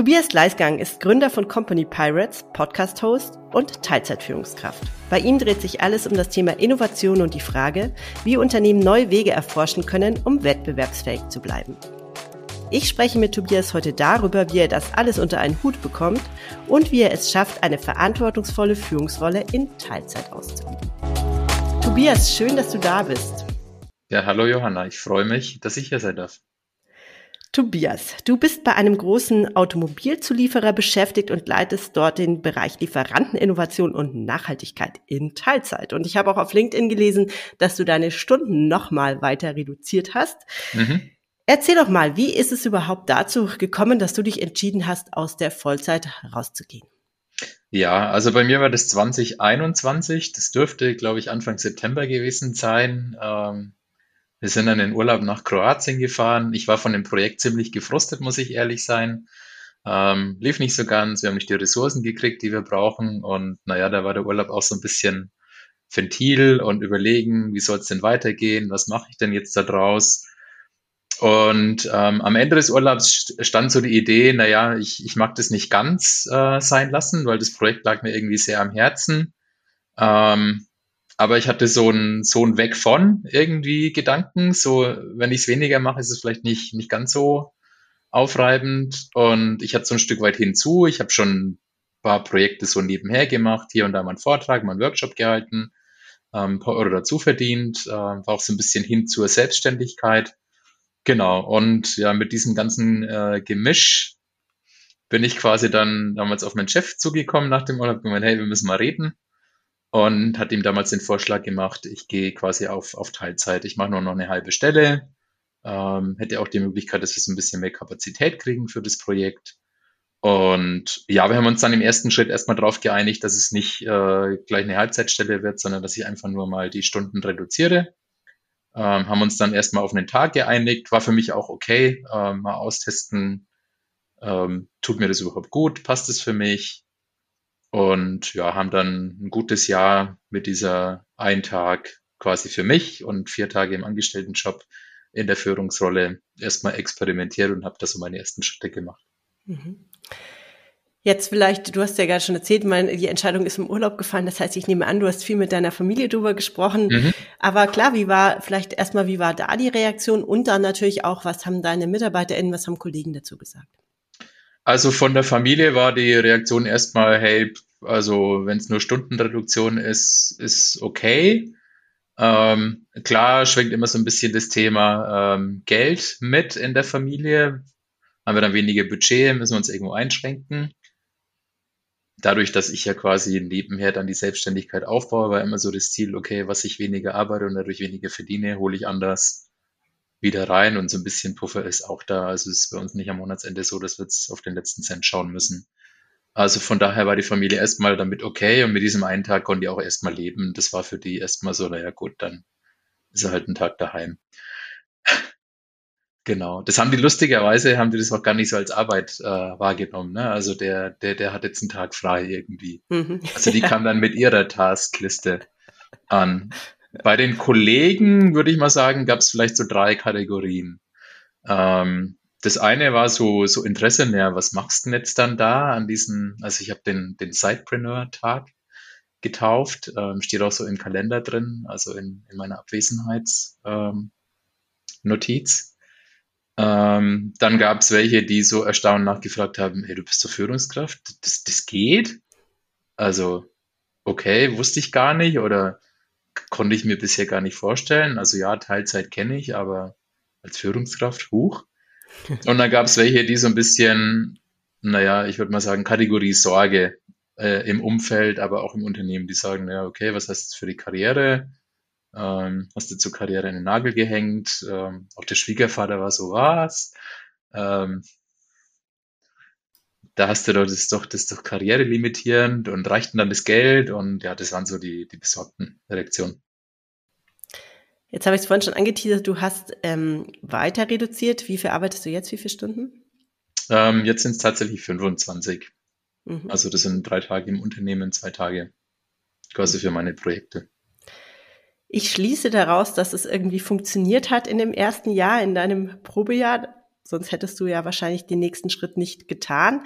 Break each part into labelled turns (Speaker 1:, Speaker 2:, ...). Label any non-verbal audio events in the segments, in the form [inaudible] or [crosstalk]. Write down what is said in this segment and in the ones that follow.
Speaker 1: Tobias Leisgang ist Gründer von Company Pirates, Podcast-Host und Teilzeitführungskraft. Bei ihm dreht sich alles um das Thema Innovation und die Frage, wie Unternehmen neue Wege erforschen können, um wettbewerbsfähig zu bleiben. Ich spreche mit Tobias heute darüber, wie er das alles unter einen Hut bekommt und wie er es schafft, eine verantwortungsvolle Führungsrolle in Teilzeit auszuüben. Tobias, schön, dass du da bist.
Speaker 2: Ja, hallo Johanna, ich freue mich, dass ich hier sein darf.
Speaker 1: Tobias, du bist bei einem großen Automobilzulieferer beschäftigt und leitest dort den Bereich Lieferanteninnovation und Nachhaltigkeit in Teilzeit. Und ich habe auch auf LinkedIn gelesen, dass du deine Stunden nochmal weiter reduziert hast. Mhm. Erzähl doch mal, wie ist es überhaupt dazu gekommen, dass du dich entschieden hast, aus der Vollzeit rauszugehen?
Speaker 2: Ja, also bei mir war das 2021. Das dürfte, glaube ich, Anfang September gewesen sein. Ähm, wir sind dann in Urlaub nach Kroatien gefahren. Ich war von dem Projekt ziemlich gefrustet, muss ich ehrlich sein. Ähm, lief nicht so ganz. Wir haben nicht die Ressourcen gekriegt, die wir brauchen. Und naja, da war der Urlaub auch so ein bisschen Ventil und überlegen, wie soll es denn weitergehen? Was mache ich denn jetzt da draus? Und ähm, am Ende des Urlaubs stand so die Idee, naja, ich, ich mag das nicht ganz äh, sein lassen, weil das Projekt lag mir irgendwie sehr am Herzen. Ähm, aber ich hatte so ein, so ein Weg von irgendwie Gedanken. So, wenn ich es weniger mache, ist es vielleicht nicht, nicht ganz so aufreibend. Und ich hatte so ein Stück weit hinzu. Ich habe schon ein paar Projekte so nebenher gemacht, hier und da mal einen Vortrag, mal einen Workshop gehalten, ähm, ein paar Euro dazu verdient, äh, war auch so ein bisschen hin zur Selbstständigkeit. Genau. Und ja, mit diesem ganzen äh, Gemisch bin ich quasi dann damals auf meinen Chef zugekommen nach dem Urlaub gemeint, hey, wir müssen mal reden und hat ihm damals den Vorschlag gemacht, ich gehe quasi auf, auf Teilzeit. Ich mache nur noch eine halbe Stelle, ähm, hätte auch die Möglichkeit, dass wir so ein bisschen mehr Kapazität kriegen für das Projekt. Und ja, wir haben uns dann im ersten Schritt erstmal darauf geeinigt, dass es nicht äh, gleich eine Halbzeitstelle wird, sondern dass ich einfach nur mal die Stunden reduziere. Ähm, haben uns dann erstmal auf einen Tag geeinigt, war für mich auch okay, ähm, mal austesten, ähm, tut mir das überhaupt gut, passt es für mich, und ja, haben dann ein gutes Jahr mit dieser einen Tag quasi für mich und vier Tage im Angestelltenjob in der Führungsrolle erstmal experimentiert und habe da so meine ersten Schritte gemacht. Mhm.
Speaker 1: Jetzt vielleicht, du hast ja gerade schon erzählt, meine, die Entscheidung ist im Urlaub gefallen. Das heißt, ich nehme an, du hast viel mit deiner Familie drüber gesprochen. Mhm. Aber klar, wie war, vielleicht erstmal, wie war da die Reaktion? Und dann natürlich auch, was haben deine MitarbeiterInnen, was haben Kollegen dazu gesagt?
Speaker 2: Also von der Familie war die Reaktion erstmal, hey, also wenn es nur Stundenreduktion ist, ist okay. Ähm, klar schwenkt immer so ein bisschen das Thema ähm, Geld mit in der Familie. Haben wir dann weniger Budget, müssen wir uns irgendwo einschränken. Dadurch, dass ich ja quasi nebenher dann die Selbstständigkeit aufbaue, war immer so das Ziel, okay, was ich weniger arbeite und dadurch weniger verdiene, hole ich anders wieder rein und so ein bisschen Puffer ist auch da. Also es ist bei uns nicht am Monatsende so, dass wir jetzt auf den letzten Cent schauen müssen. Also von daher war die Familie erstmal damit okay und mit diesem einen Tag konnten die auch erstmal leben. Das war für die erstmal so, naja gut, dann ist er halt ein Tag daheim. [laughs] genau. Das haben die lustigerweise, haben die das auch gar nicht so als Arbeit äh, wahrgenommen. Ne? Also der, der, der hat jetzt einen Tag frei irgendwie. Mhm. Also die [laughs] kam dann mit ihrer Taskliste an. Bei den Kollegen würde ich mal sagen, gab es vielleicht so drei Kategorien. Ähm, das eine war so, so Interesse mehr, was machst du denn jetzt dann da an diesen, also ich habe den, den Sidepreneur-Tag getauft, ähm, steht auch so im Kalender drin, also in, in meiner Abwesenheitsnotiz. Ähm, ähm, dann gab es welche, die so erstaunt nachgefragt haben, hey, du bist zur Führungskraft, das, das geht? Also, okay, wusste ich gar nicht oder konnte ich mir bisher gar nicht vorstellen. Also ja, Teilzeit kenne ich, aber als Führungskraft, huch. [laughs] Und dann gab es welche, die so ein bisschen, naja, ich würde mal sagen, Kategorie Sorge äh, im Umfeld, aber auch im Unternehmen, die sagen, ja, okay, was heißt das für die Karriere? Ähm, hast du zur Karriere einen Nagel gehängt? Ähm, auch der Schwiegervater war so, was? Ähm, da hast du doch, das ist doch, das ist doch karrierelimitierend und reicht dann das Geld und ja, das waren so die, die besorgten Reaktionen.
Speaker 1: Jetzt habe ich es vorhin schon angeteasert, du hast ähm, weiter reduziert. Wie viel arbeitest du jetzt? Wie viele Stunden?
Speaker 2: Ähm, jetzt sind es tatsächlich 25. Mhm. Also das sind drei Tage im Unternehmen, zwei Tage quasi für meine Projekte.
Speaker 1: Ich schließe daraus, dass es irgendwie funktioniert hat in dem ersten Jahr, in deinem Probejahr. Sonst hättest du ja wahrscheinlich den nächsten Schritt nicht getan.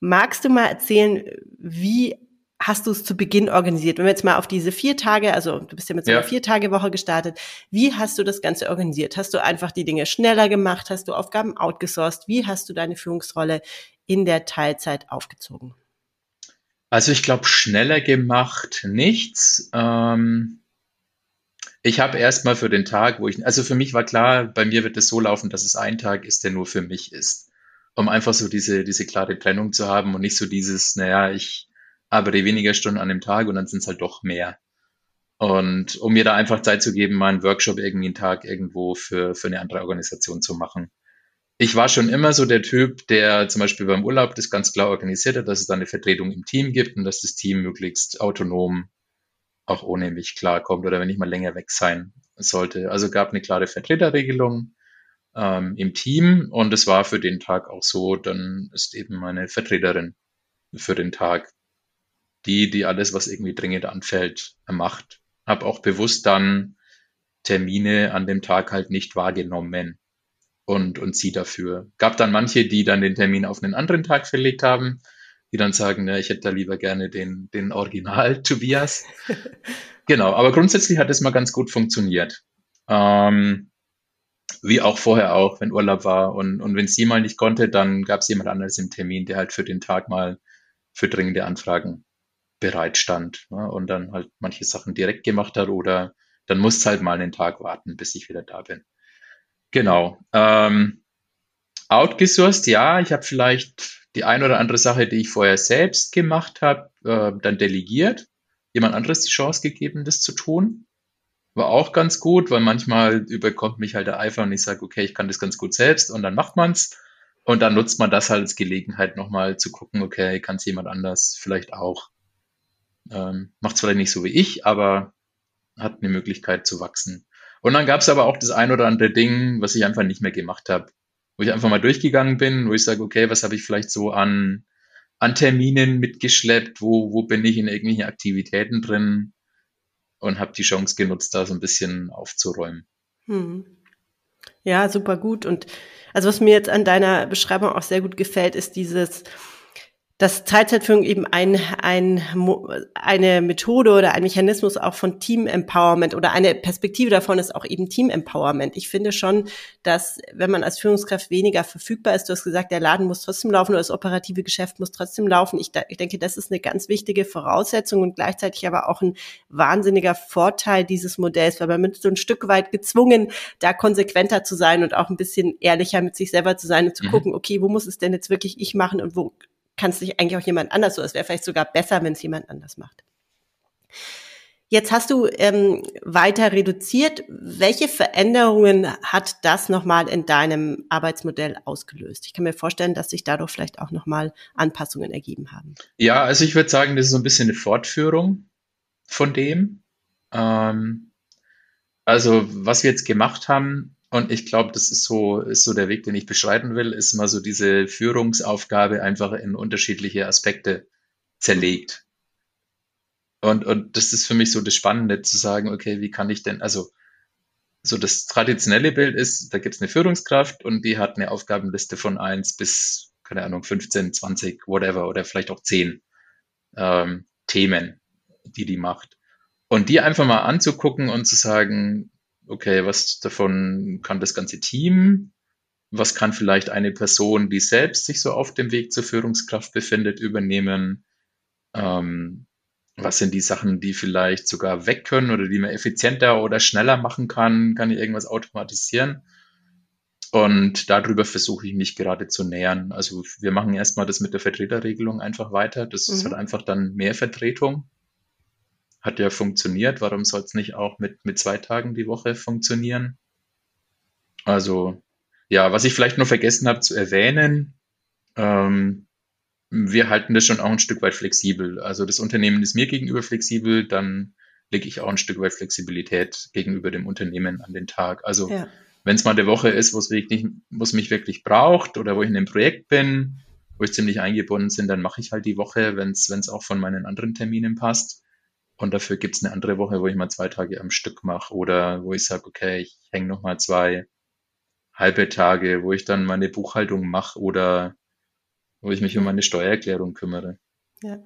Speaker 1: Magst du mal erzählen, wie hast du es zu Beginn organisiert? Wenn wir jetzt mal auf diese vier Tage, also du bist ja mit so einer ja. Vier-Tage-Woche gestartet, wie hast du das Ganze organisiert? Hast du einfach die Dinge schneller gemacht? Hast du Aufgaben outgesourced? Wie hast du deine Führungsrolle in der Teilzeit aufgezogen?
Speaker 2: Also ich glaube, schneller gemacht nichts. Ähm, ich habe erstmal für den Tag, wo ich, also für mich war klar, bei mir wird es so laufen, dass es ein Tag ist, der nur für mich ist. Um einfach so diese, diese klare Trennung zu haben und nicht so dieses, naja, ich arbeite weniger Stunden an dem Tag und dann sind es halt doch mehr. Und um mir da einfach Zeit zu geben, mal einen Workshop irgendwie einen Tag irgendwo für, für eine andere Organisation zu machen. Ich war schon immer so der Typ, der zum Beispiel beim Urlaub das ganz klar organisiert hat, dass es da eine Vertretung im Team gibt und dass das Team möglichst autonom auch ohne mich klarkommt oder wenn ich mal länger weg sein sollte. Also gab eine klare Vertreterregelung ähm, im Team und es war für den Tag auch so, dann ist eben meine Vertreterin für den Tag die, die alles, was irgendwie dringend anfällt, macht. Hab auch bewusst dann Termine an dem Tag halt nicht wahrgenommen und, und sie dafür. Gab dann manche, die dann den Termin auf einen anderen Tag verlegt haben, die dann sagen, ne, ich hätte da lieber gerne den, den Original [laughs] Tobias. genau, aber grundsätzlich hat es mal ganz gut funktioniert. Ähm, wie auch vorher auch, wenn Urlaub war und, und wenn sie mal nicht konnte, dann gab es jemand anderes im Termin, der halt für den Tag mal für dringende Anfragen bereit stand ne, und dann halt manche Sachen direkt gemacht hat oder dann muss halt mal einen Tag warten, bis ich wieder da bin. Genau. Ähm, outgesourced, ja, ich habe vielleicht die ein oder andere Sache, die ich vorher selbst gemacht habe, äh, dann delegiert, jemand anderes die Chance gegeben, das zu tun. War auch ganz gut, weil manchmal überkommt mich halt der Eifer und ich sage, okay, ich kann das ganz gut selbst und dann macht man's. Und dann nutzt man das halt als Gelegenheit nochmal zu gucken, okay, kann es jemand anders vielleicht auch. Ähm, Macht es vielleicht nicht so wie ich, aber hat eine Möglichkeit zu wachsen. Und dann gab es aber auch das ein oder andere Ding, was ich einfach nicht mehr gemacht habe. Wo ich einfach mal durchgegangen bin, wo ich sage, okay, was habe ich vielleicht so an, an Terminen mitgeschleppt, wo, wo bin ich in irgendwelchen Aktivitäten drin und habe die Chance genutzt, da so ein bisschen aufzuräumen. Hm.
Speaker 1: Ja, super gut. Und also was mir jetzt an deiner Beschreibung auch sehr gut gefällt, ist dieses, dass Teilzeitführung eben ein, ein, eine Methode oder ein Mechanismus auch von Team Empowerment oder eine Perspektive davon ist auch eben Team Empowerment. Ich finde schon, dass wenn man als Führungskraft weniger verfügbar ist, du hast gesagt, der Laden muss trotzdem laufen oder das operative Geschäft muss trotzdem laufen. Ich, ich denke, das ist eine ganz wichtige Voraussetzung und gleichzeitig aber auch ein wahnsinniger Vorteil dieses Modells, weil man mit so ein Stück weit gezwungen, da konsequenter zu sein und auch ein bisschen ehrlicher mit sich selber zu sein und zu mhm. gucken, okay, wo muss es denn jetzt wirklich ich machen und wo kann es sich eigentlich auch jemand anders so. Es wäre vielleicht sogar besser, wenn es jemand anders macht. Jetzt hast du ähm, weiter reduziert. Welche Veränderungen hat das nochmal in deinem Arbeitsmodell ausgelöst? Ich kann mir vorstellen, dass sich dadurch vielleicht auch nochmal Anpassungen ergeben haben.
Speaker 2: Ja, also ich würde sagen, das ist so ein bisschen eine Fortführung von dem. Ähm, also was wir jetzt gemacht haben, und ich glaube, das ist so, ist so der Weg, den ich beschreiten will, ist mal so diese Führungsaufgabe einfach in unterschiedliche Aspekte zerlegt. Und, und das ist für mich so das Spannende zu sagen, okay, wie kann ich denn, also so das traditionelle Bild ist, da gibt es eine Führungskraft und die hat eine Aufgabenliste von eins bis, keine Ahnung, 15, 20, whatever, oder vielleicht auch 10 ähm, Themen, die die macht. Und die einfach mal anzugucken und zu sagen, okay, was davon kann das ganze Team? Was kann vielleicht eine Person, die selbst sich so auf dem Weg zur Führungskraft befindet, übernehmen? Ähm, was sind die Sachen, die vielleicht sogar weg können oder die man effizienter oder schneller machen kann? Kann ich irgendwas automatisieren? Und darüber versuche ich mich gerade zu nähern. Also wir machen erstmal das mit der Vertreterregelung einfach weiter. Das mhm. ist halt einfach dann mehr Vertretung hat ja funktioniert. Warum soll es nicht auch mit, mit zwei Tagen die Woche funktionieren? Also, ja, was ich vielleicht noch vergessen habe zu erwähnen, ähm, wir halten das schon auch ein Stück weit flexibel. Also das Unternehmen ist mir gegenüber flexibel, dann lege ich auch ein Stück weit Flexibilität gegenüber dem Unternehmen an den Tag. Also ja. wenn es mal eine Woche ist, wo es wirklich, wo es mich wirklich braucht oder wo ich in einem Projekt bin, wo ich ziemlich eingebunden bin, dann mache ich halt die Woche, wenn es auch von meinen anderen Terminen passt. Und dafür gibt es eine andere Woche, wo ich mal zwei Tage am Stück mache oder wo ich sage, okay, ich hänge noch mal zwei halbe Tage, wo ich dann meine Buchhaltung mache oder wo ich mich um meine Steuererklärung kümmere.
Speaker 1: Ja.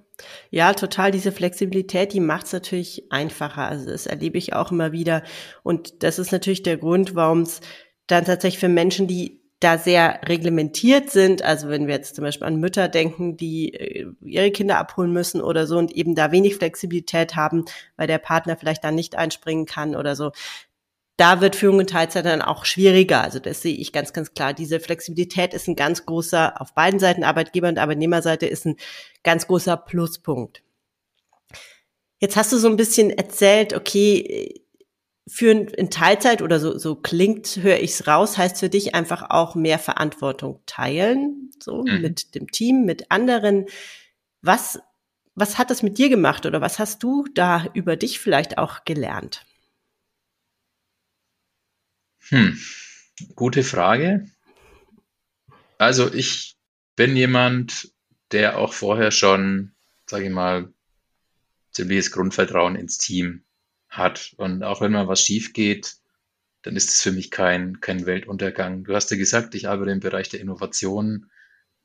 Speaker 1: ja, total. Diese Flexibilität, die macht es natürlich einfacher. Also das erlebe ich auch immer wieder. Und das ist natürlich der Grund, warum es dann tatsächlich für Menschen, die da sehr reglementiert sind, also wenn wir jetzt zum Beispiel an Mütter denken, die äh, ihre Kinder abholen müssen oder so und eben da wenig Flexibilität haben, weil der Partner vielleicht dann nicht einspringen kann oder so, da wird Führung in Teilzeit dann auch schwieriger. Also das sehe ich ganz, ganz klar. Diese Flexibilität ist ein ganz großer, auf beiden Seiten, Arbeitgeber- und Arbeitnehmerseite, ist ein ganz großer Pluspunkt. Jetzt hast du so ein bisschen erzählt, okay, Führen in Teilzeit oder so, so klingt, höre ich es raus, heißt für dich einfach auch mehr Verantwortung teilen, so mhm. mit dem Team, mit anderen. Was, was hat das mit dir gemacht oder was hast du da über dich vielleicht auch gelernt?
Speaker 2: Hm, gute Frage. Also ich bin jemand, der auch vorher schon, sage ich mal, ziemliches Grundvertrauen ins Team hat. Und auch wenn mal was schief geht, dann ist es für mich kein, kein Weltuntergang. Du hast ja gesagt, ich arbeite im Bereich der Innovation.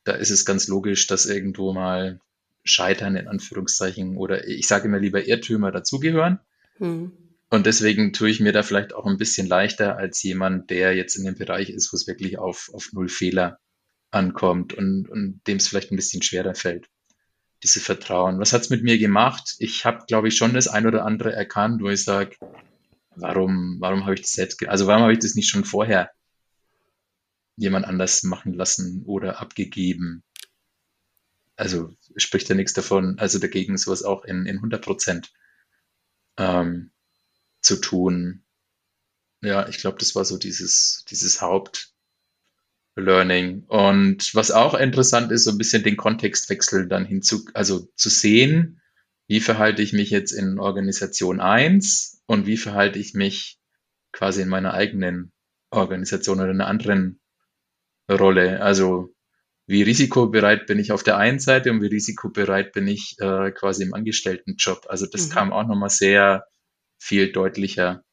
Speaker 2: Da ist es ganz logisch, dass irgendwo mal Scheitern in Anführungszeichen oder ich sage immer lieber Irrtümer dazugehören. Hm. Und deswegen tue ich mir da vielleicht auch ein bisschen leichter als jemand, der jetzt in dem Bereich ist, wo es wirklich auf, auf null Fehler ankommt und, und dem es vielleicht ein bisschen schwerer fällt. Diese Vertrauen. Was hat's mit mir gemacht? Ich habe, glaube ich, schon das ein oder andere erkannt, wo ich sage, warum, warum habe ich das selbst, also warum habe ich das nicht schon vorher jemand anders machen lassen oder abgegeben? Also spricht ja nichts davon, also dagegen sowas auch in, in 100 Prozent ähm, zu tun. Ja, ich glaube, das war so dieses, dieses Hauptlearning. Und was auch interessant ist, so ein bisschen den Kontextwechsel dann hinzu, also zu sehen, wie verhalte ich mich jetzt in Organisation 1 und wie verhalte ich mich quasi in meiner eigenen Organisation oder in einer anderen Rolle. Also wie risikobereit bin ich auf der einen Seite und wie risikobereit bin ich äh, quasi im Angestelltenjob. Also das mhm. kam auch nochmal sehr viel deutlicher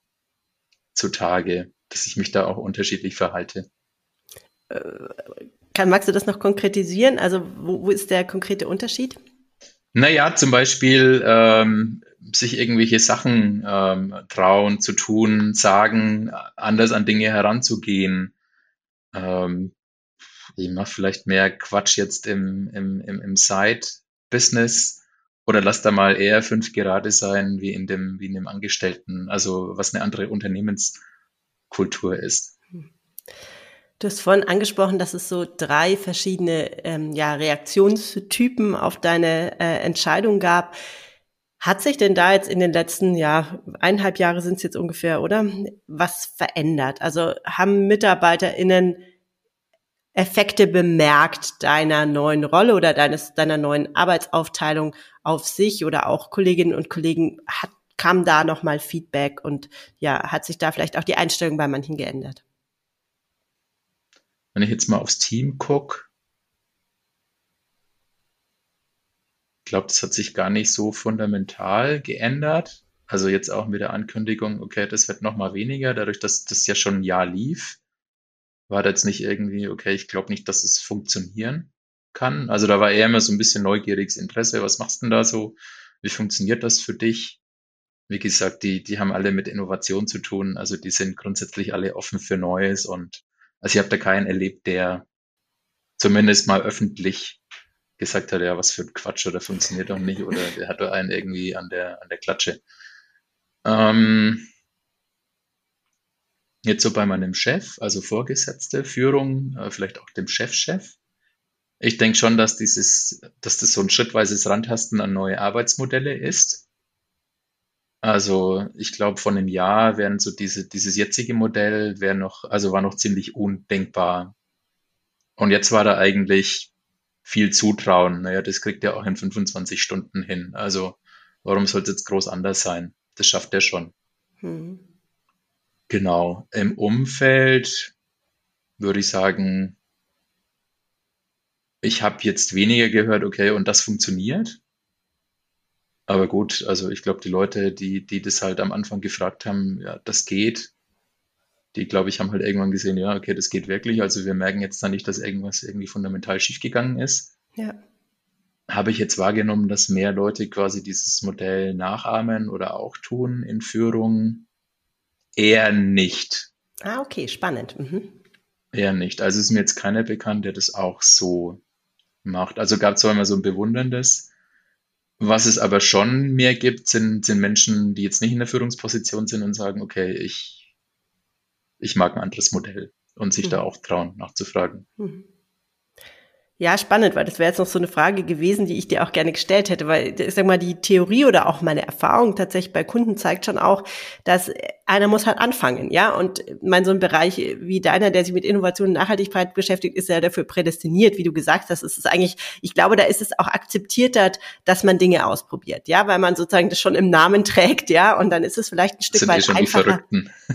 Speaker 2: zutage, dass ich mich da auch unterschiedlich verhalte.
Speaker 1: Äh, kann, magst du das noch konkretisieren? Also wo, wo ist der konkrete Unterschied?
Speaker 2: Naja, zum Beispiel ähm, sich irgendwelche Sachen ähm, trauen zu tun, sagen, anders an Dinge heranzugehen. Ähm, ich mache vielleicht mehr Quatsch jetzt im, im, im, im Side-Business oder lass da mal eher fünf gerade sein wie in dem, wie in dem Angestellten, also was eine andere Unternehmenskultur ist.
Speaker 1: Du hast vorhin angesprochen, dass es so drei verschiedene ähm, ja, Reaktionstypen auf deine äh, Entscheidung gab. Hat sich denn da jetzt in den letzten, ja, eineinhalb Jahre sind es jetzt ungefähr, oder? Was verändert? Also haben MitarbeiterInnen Effekte bemerkt deiner neuen Rolle oder deines, deiner neuen Arbeitsaufteilung auf sich oder auch Kolleginnen und Kollegen hat, kam da nochmal Feedback und ja, hat sich da vielleicht auch die Einstellung bei manchen geändert?
Speaker 2: Wenn ich jetzt mal aufs Team gucke, ich glaube, das hat sich gar nicht so fundamental geändert. Also jetzt auch mit der Ankündigung, okay, das wird nochmal weniger, dadurch, dass das ja schon ein Jahr lief war da jetzt nicht irgendwie, okay, ich glaube nicht, dass es funktionieren kann. Also da war eher immer so ein bisschen neugieriges Interesse. Was machst du denn da so? Wie funktioniert das für dich? Wie gesagt, die, die haben alle mit Innovation zu tun. Also die sind grundsätzlich alle offen für Neues und also ich habe da keinen erlebt, der zumindest mal öffentlich gesagt hat, ja, was für ein Quatsch oder funktioniert doch nicht oder der hat da einen irgendwie an der, an der Klatsche. Ähm, Jetzt so bei meinem Chef, also Vorgesetzte, Führung, äh, vielleicht auch dem Chefchef. Ich denke schon, dass dieses, dass das so ein schrittweises Rantasten an neue Arbeitsmodelle ist. Also ich glaube, von einem Jahr wären so diese, dieses jetzige Modell wäre noch, also war noch ziemlich undenkbar. Und jetzt war da eigentlich viel Zutrauen. Naja, das kriegt er auch in 25 Stunden hin. Also warum sollte es jetzt groß anders sein? Das schafft er schon. Hm. Genau. Im Umfeld würde ich sagen, ich habe jetzt weniger gehört, okay, und das funktioniert. Aber gut, also ich glaube, die Leute, die, die das halt am Anfang gefragt haben, ja, das geht, die, glaube ich, haben halt irgendwann gesehen, ja, okay, das geht wirklich. Also wir merken jetzt da nicht, dass irgendwas irgendwie fundamental schiefgegangen ist.
Speaker 1: Ja.
Speaker 2: Habe ich jetzt wahrgenommen, dass mehr Leute quasi dieses Modell nachahmen oder auch tun in Führung? Eher nicht.
Speaker 1: Ah, okay, spannend. Mhm.
Speaker 2: Eher nicht. Also ist mir jetzt keiner bekannt, der das auch so macht. Also gab es zwar immer so ein bewunderndes. Was es aber schon mehr gibt, sind, sind Menschen, die jetzt nicht in der Führungsposition sind und sagen, okay, ich, ich mag ein anderes Modell und sich mhm. da auch trauen, nachzufragen. Mhm.
Speaker 1: Ja, spannend, weil das wäre jetzt noch so eine Frage gewesen, die ich dir auch gerne gestellt hätte, weil ich sag mal, die Theorie oder auch meine Erfahrung tatsächlich bei Kunden zeigt schon auch, dass einer muss halt anfangen, ja. Und mein so ein Bereich wie deiner, der sich mit Innovation und Nachhaltigkeit beschäftigt, ist ja dafür prädestiniert, wie du gesagt hast. Es ist eigentlich, ich glaube, da ist es auch akzeptierter, dass man Dinge ausprobiert, ja, weil man sozusagen das schon im Namen trägt, ja. Und dann ist es vielleicht ein Stück Sind weit einfacher. [laughs]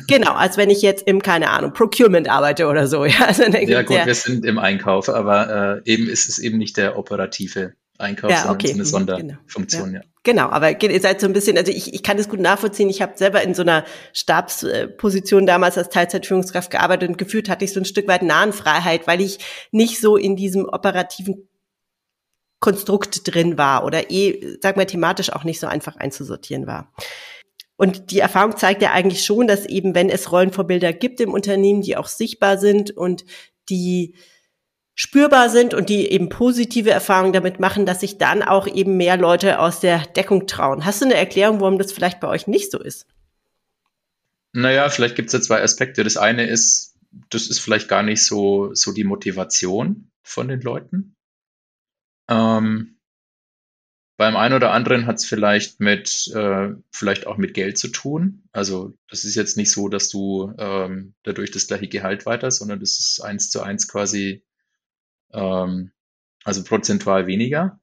Speaker 1: Genau, als wenn ich jetzt im, keine Ahnung, Procurement arbeite oder so, ja. Also
Speaker 2: ja gut, wir sind im Einkauf, aber äh, eben ist es eben nicht der operative Einkauf, ja, okay. sondern so eine mhm, Sonderfunktion, genau. ja. ja.
Speaker 1: Genau, aber ihr seid so ein bisschen, also ich, ich kann das gut nachvollziehen. Ich habe selber in so einer Stabsposition damals als Teilzeitführungskraft gearbeitet und gefühlt hatte ich so ein Stück weit Nahenfreiheit, weil ich nicht so in diesem operativen Konstrukt drin war oder eh, sag mal, thematisch auch nicht so einfach einzusortieren war. Und die Erfahrung zeigt ja eigentlich schon, dass eben, wenn es Rollenvorbilder gibt im Unternehmen, die auch sichtbar sind und die spürbar sind und die eben positive Erfahrungen damit machen, dass sich dann auch eben mehr Leute aus der Deckung trauen. Hast du eine Erklärung, warum das vielleicht bei euch nicht so ist?
Speaker 2: Naja, vielleicht gibt es ja zwei Aspekte. Das eine ist, das ist vielleicht gar nicht so, so die Motivation von den Leuten. Ähm, beim einen oder anderen hat es vielleicht mit, äh, vielleicht auch mit Geld zu tun. Also das ist jetzt nicht so, dass du ähm, dadurch das gleiche Gehalt weiter, sondern das ist eins zu eins quasi ähm, also prozentual weniger.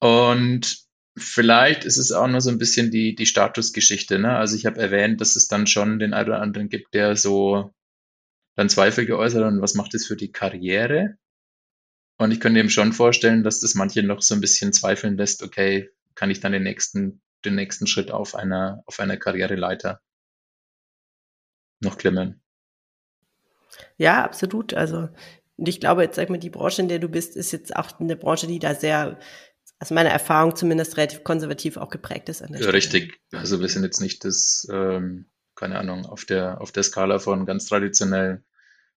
Speaker 2: Und vielleicht ist es auch noch so ein bisschen die, die Statusgeschichte. Ne? Also ich habe erwähnt, dass es dann schon den einen oder anderen gibt, der so dann Zweifel geäußert und was macht das für die Karriere? Und ich könnte eben schon vorstellen, dass das manche noch so ein bisschen zweifeln lässt, okay, kann ich dann den nächsten, den nächsten Schritt auf einer, auf einer Karriereleiter noch klimmen?
Speaker 1: Ja, absolut. Also und ich glaube, jetzt sag mal, die Branche, in der du bist, ist jetzt auch eine Branche, die da sehr, aus meiner Erfahrung zumindest relativ konservativ auch geprägt ist.
Speaker 2: An der ja, richtig. Also wir sind jetzt nicht das, ähm, keine Ahnung, auf der, auf der Skala von ganz traditionell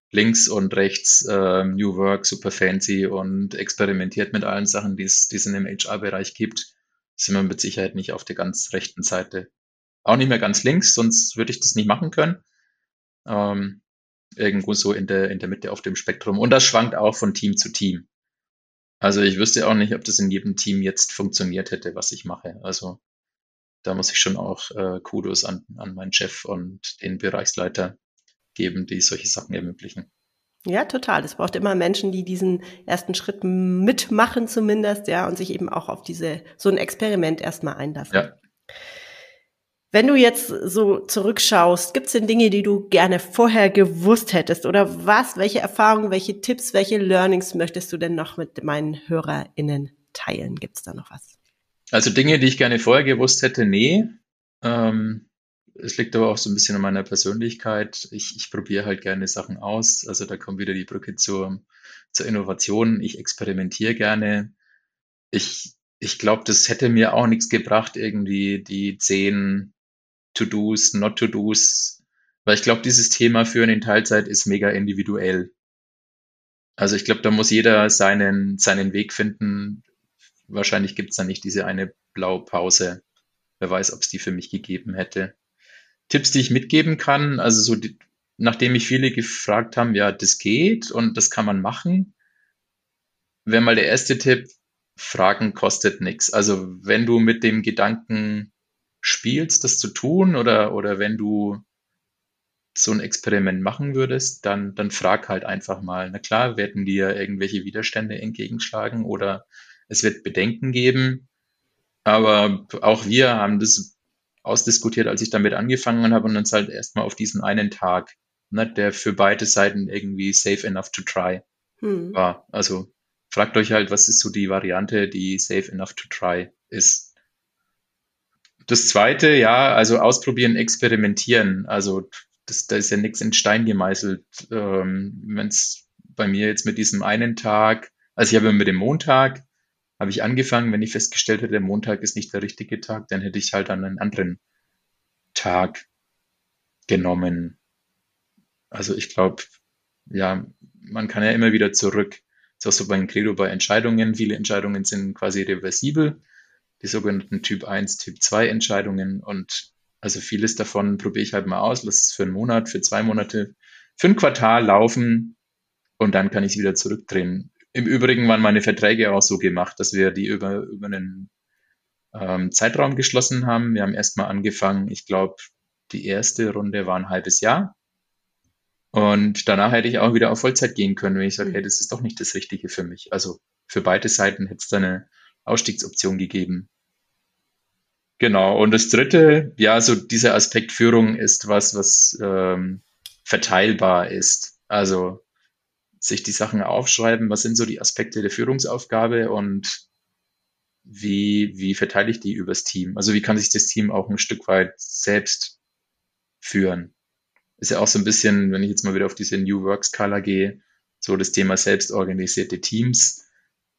Speaker 2: links und rechts äh, New Work, super fancy und experimentiert mit allen Sachen, die es, die es in dem HR-Bereich gibt, sind wir mit Sicherheit nicht auf der ganz rechten Seite. Auch nicht mehr ganz links, sonst würde ich das nicht machen können. Ähm, irgendwo so in der, in der Mitte auf dem Spektrum. Und das schwankt auch von Team zu Team. Also ich wüsste auch nicht, ob das in jedem Team jetzt funktioniert hätte, was ich mache. Also da muss ich schon auch äh, Kudos an, an meinen Chef und den Bereichsleiter geben, die solche Sachen ermöglichen.
Speaker 1: Ja, total. Es braucht immer Menschen, die diesen ersten Schritt mitmachen zumindest, ja, und sich eben auch auf diese, so ein Experiment erstmal einlassen. Ja. Wenn du jetzt so zurückschaust, gibt es denn Dinge, die du gerne vorher gewusst hättest? Oder was, welche Erfahrungen, welche Tipps, welche Learnings möchtest du denn noch mit meinen HörerInnen teilen? Gibt es da noch was?
Speaker 2: Also Dinge, die ich gerne vorher gewusst hätte, nee. Ähm, es liegt aber auch so ein bisschen an meiner Persönlichkeit. Ich, ich probiere halt gerne Sachen aus. Also da kommt wieder die Brücke zur, zur Innovation. Ich experimentiere gerne. Ich, ich glaube, das hätte mir auch nichts gebracht, irgendwie die zehn To-Dos, Not-To-Dos, weil ich glaube, dieses Thema Führen in Teilzeit ist mega individuell. Also ich glaube, da muss jeder seinen, seinen Weg finden. Wahrscheinlich gibt es da nicht diese eine Blaupause. Wer weiß, ob es die für mich gegeben hätte. Tipps, die ich mitgeben kann, also so, die, nachdem mich viele gefragt haben, ja, das geht und das kann man machen, wäre mal der erste Tipp, Fragen kostet nichts. Also wenn du mit dem Gedanken spielst, das zu tun oder, oder wenn du so ein Experiment machen würdest, dann, dann frag halt einfach mal. Na klar, werden dir irgendwelche Widerstände entgegenschlagen oder es wird Bedenken geben. Aber auch wir haben das ausdiskutiert, als ich damit angefangen habe und uns halt erstmal auf diesen einen Tag, ne, der für beide Seiten irgendwie safe enough to try hm. war. Also fragt euch halt, was ist so die Variante, die safe enough to try ist. Das zweite, ja, also ausprobieren, experimentieren. Also das, da ist ja nichts in Stein gemeißelt. Ähm, Wenn es bei mir jetzt mit diesem einen Tag, also ich habe mit dem Montag, habe ich angefangen, wenn ich festgestellt hätte, der Montag ist nicht der richtige Tag, dann hätte ich halt an einen anderen Tag genommen. Also ich glaube, ja, man kann ja immer wieder zurück. Das ist auch so beim Credo bei Entscheidungen. Viele Entscheidungen sind quasi reversibel. Die sogenannten Typ 1, Typ 2 Entscheidungen. Und also vieles davon probiere ich halt mal aus, lasse es für einen Monat, für zwei Monate, für ein Quartal laufen und dann kann ich es wieder zurückdrehen. Im Übrigen waren meine Verträge auch so gemacht, dass wir die über, über einen ähm, Zeitraum geschlossen haben. Wir haben erstmal angefangen, ich glaube, die erste Runde war ein halbes Jahr. Und danach hätte ich auch wieder auf Vollzeit gehen können, wenn ich sage, hey, das ist doch nicht das Richtige für mich. Also für beide Seiten hätte es da eine Ausstiegsoption gegeben. Genau. Und das dritte, ja, so dieser Aspekt Führung ist was, was ähm, verteilbar ist. Also sich die Sachen aufschreiben, was sind so die Aspekte der Führungsaufgabe und wie, wie verteile ich die übers Team? Also wie kann sich das Team auch ein Stück weit selbst führen? Ist ja auch so ein bisschen, wenn ich jetzt mal wieder auf diese New Work Skala gehe, so das Thema selbstorganisierte Teams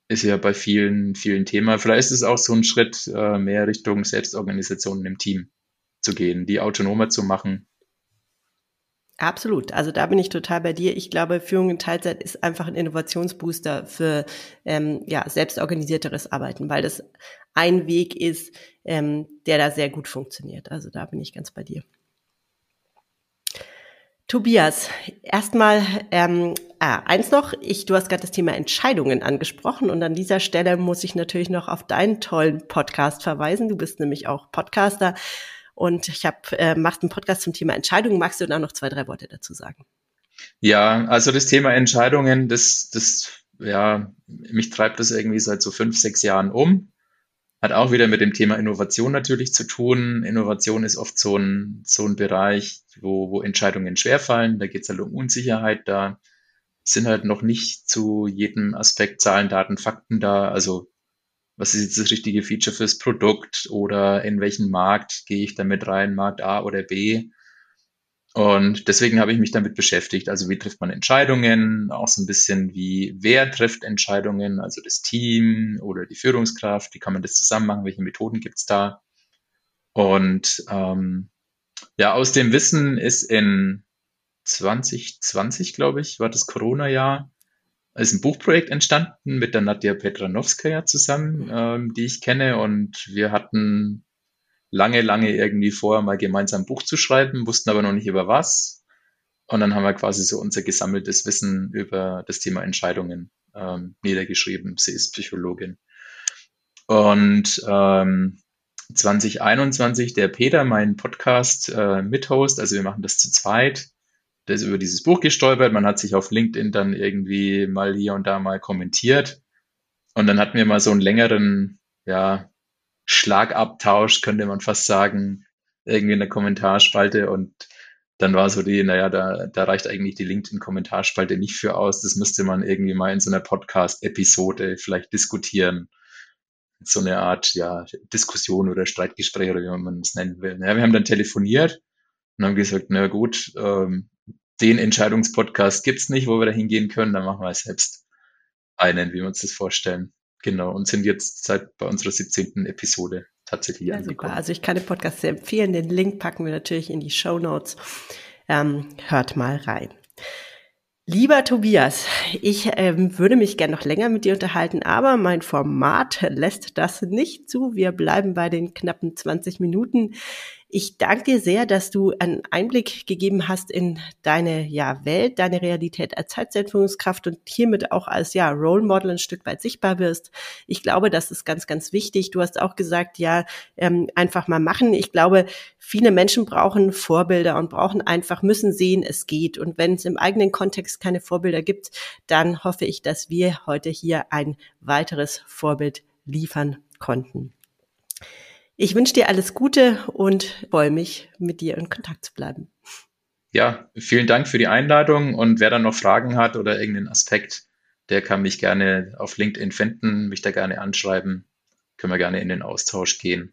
Speaker 2: ist ja bei vielen, vielen Thema. Vielleicht ist es auch so ein Schritt äh, mehr Richtung Selbstorganisation im Team zu gehen, die autonomer zu machen.
Speaker 1: Absolut. Also da bin ich total bei dir. Ich glaube, Führung in Teilzeit ist einfach ein Innovationsbooster für ähm, ja, selbstorganisierteres Arbeiten, weil das ein Weg ist, ähm, der da sehr gut funktioniert. Also da bin ich ganz bei dir. Tobias, erstmal ähm, ah, eins noch. Ich, du hast gerade das Thema Entscheidungen angesprochen und an dieser Stelle muss ich natürlich noch auf deinen tollen Podcast verweisen. Du bist nämlich auch Podcaster und ich habe äh, machst einen Podcast zum Thema Entscheidungen. Magst du da noch zwei, drei Worte dazu sagen?
Speaker 2: Ja, also das Thema Entscheidungen, das, das, ja, mich treibt das irgendwie seit so fünf, sechs Jahren um. Hat auch wieder mit dem Thema Innovation natürlich zu tun. Innovation ist oft so ein, so ein Bereich, wo, wo Entscheidungen schwerfallen. Da geht es halt um Unsicherheit. Da sind halt noch nicht zu jedem Aspekt Zahlen, Daten, Fakten da. Also was ist jetzt das richtige Feature fürs Produkt oder in welchen Markt gehe ich damit rein, Markt A oder B. Und deswegen habe ich mich damit beschäftigt. Also wie trifft man Entscheidungen? Auch so ein bisschen wie, wer trifft Entscheidungen? Also das Team oder die Führungskraft? Wie kann man das zusammen machen? Welche Methoden gibt's da? Und ähm, ja, aus dem Wissen ist in 2020, glaube ich, war das Corona-Jahr, ist ein Buchprojekt entstanden mit der Nadja Petranowskaja zusammen, ähm, die ich kenne. Und wir hatten lange, lange irgendwie vor, mal gemeinsam ein Buch zu schreiben, wussten aber noch nicht über was. Und dann haben wir quasi so unser gesammeltes Wissen über das Thema Entscheidungen ähm, niedergeschrieben. Sie ist Psychologin. Und ähm, 2021 der Peter, mein Podcast äh, Mithost, also wir machen das zu zweit, der ist über dieses Buch gestolpert. Man hat sich auf LinkedIn dann irgendwie mal hier und da mal kommentiert. Und dann hatten wir mal so einen längeren, ja, Schlagabtausch, könnte man fast sagen, irgendwie in der Kommentarspalte und dann war so die, naja, da, da reicht eigentlich die LinkedIn-Kommentarspalte nicht für aus. Das müsste man irgendwie mal in so einer Podcast-Episode vielleicht diskutieren. So eine Art, ja, Diskussion oder Streitgespräch oder wie man es nennen will. Ja, wir haben dann telefoniert und haben gesagt, na gut, ähm, den Entscheidungspodcast gibt's nicht, wo wir da hingehen können, dann machen wir selbst einen, wie wir uns das vorstellen. Genau, und sind jetzt seit bei unserer 17. Episode tatsächlich
Speaker 1: ja, angekommen. Super. Also ich kann den Podcast sehr empfehlen. Den Link packen wir natürlich in die Show Notes. Ähm, hört mal rein. Lieber Tobias, ich ähm, würde mich gern noch länger mit dir unterhalten, aber mein Format lässt das nicht zu. Wir bleiben bei den knappen 20 Minuten. Ich danke dir sehr, dass du einen Einblick gegeben hast in deine ja, Welt, deine Realität als Zeitzeitführungskraft und hiermit auch als ja, Role Model ein Stück weit sichtbar wirst. Ich glaube, das ist ganz, ganz wichtig. Du hast auch gesagt, ja, ähm, einfach mal machen. Ich glaube, viele Menschen brauchen Vorbilder und brauchen einfach, müssen sehen, es geht. Und wenn es im eigenen Kontext keine Vorbilder gibt, dann hoffe ich, dass wir heute hier ein weiteres Vorbild liefern konnten. Ich wünsche dir alles Gute und freue mich, mit dir in Kontakt zu bleiben.
Speaker 2: Ja, vielen Dank für die Einladung und wer dann noch Fragen hat oder irgendeinen Aspekt, der kann mich gerne auf LinkedIn finden, mich da gerne anschreiben, können wir gerne in den Austausch gehen.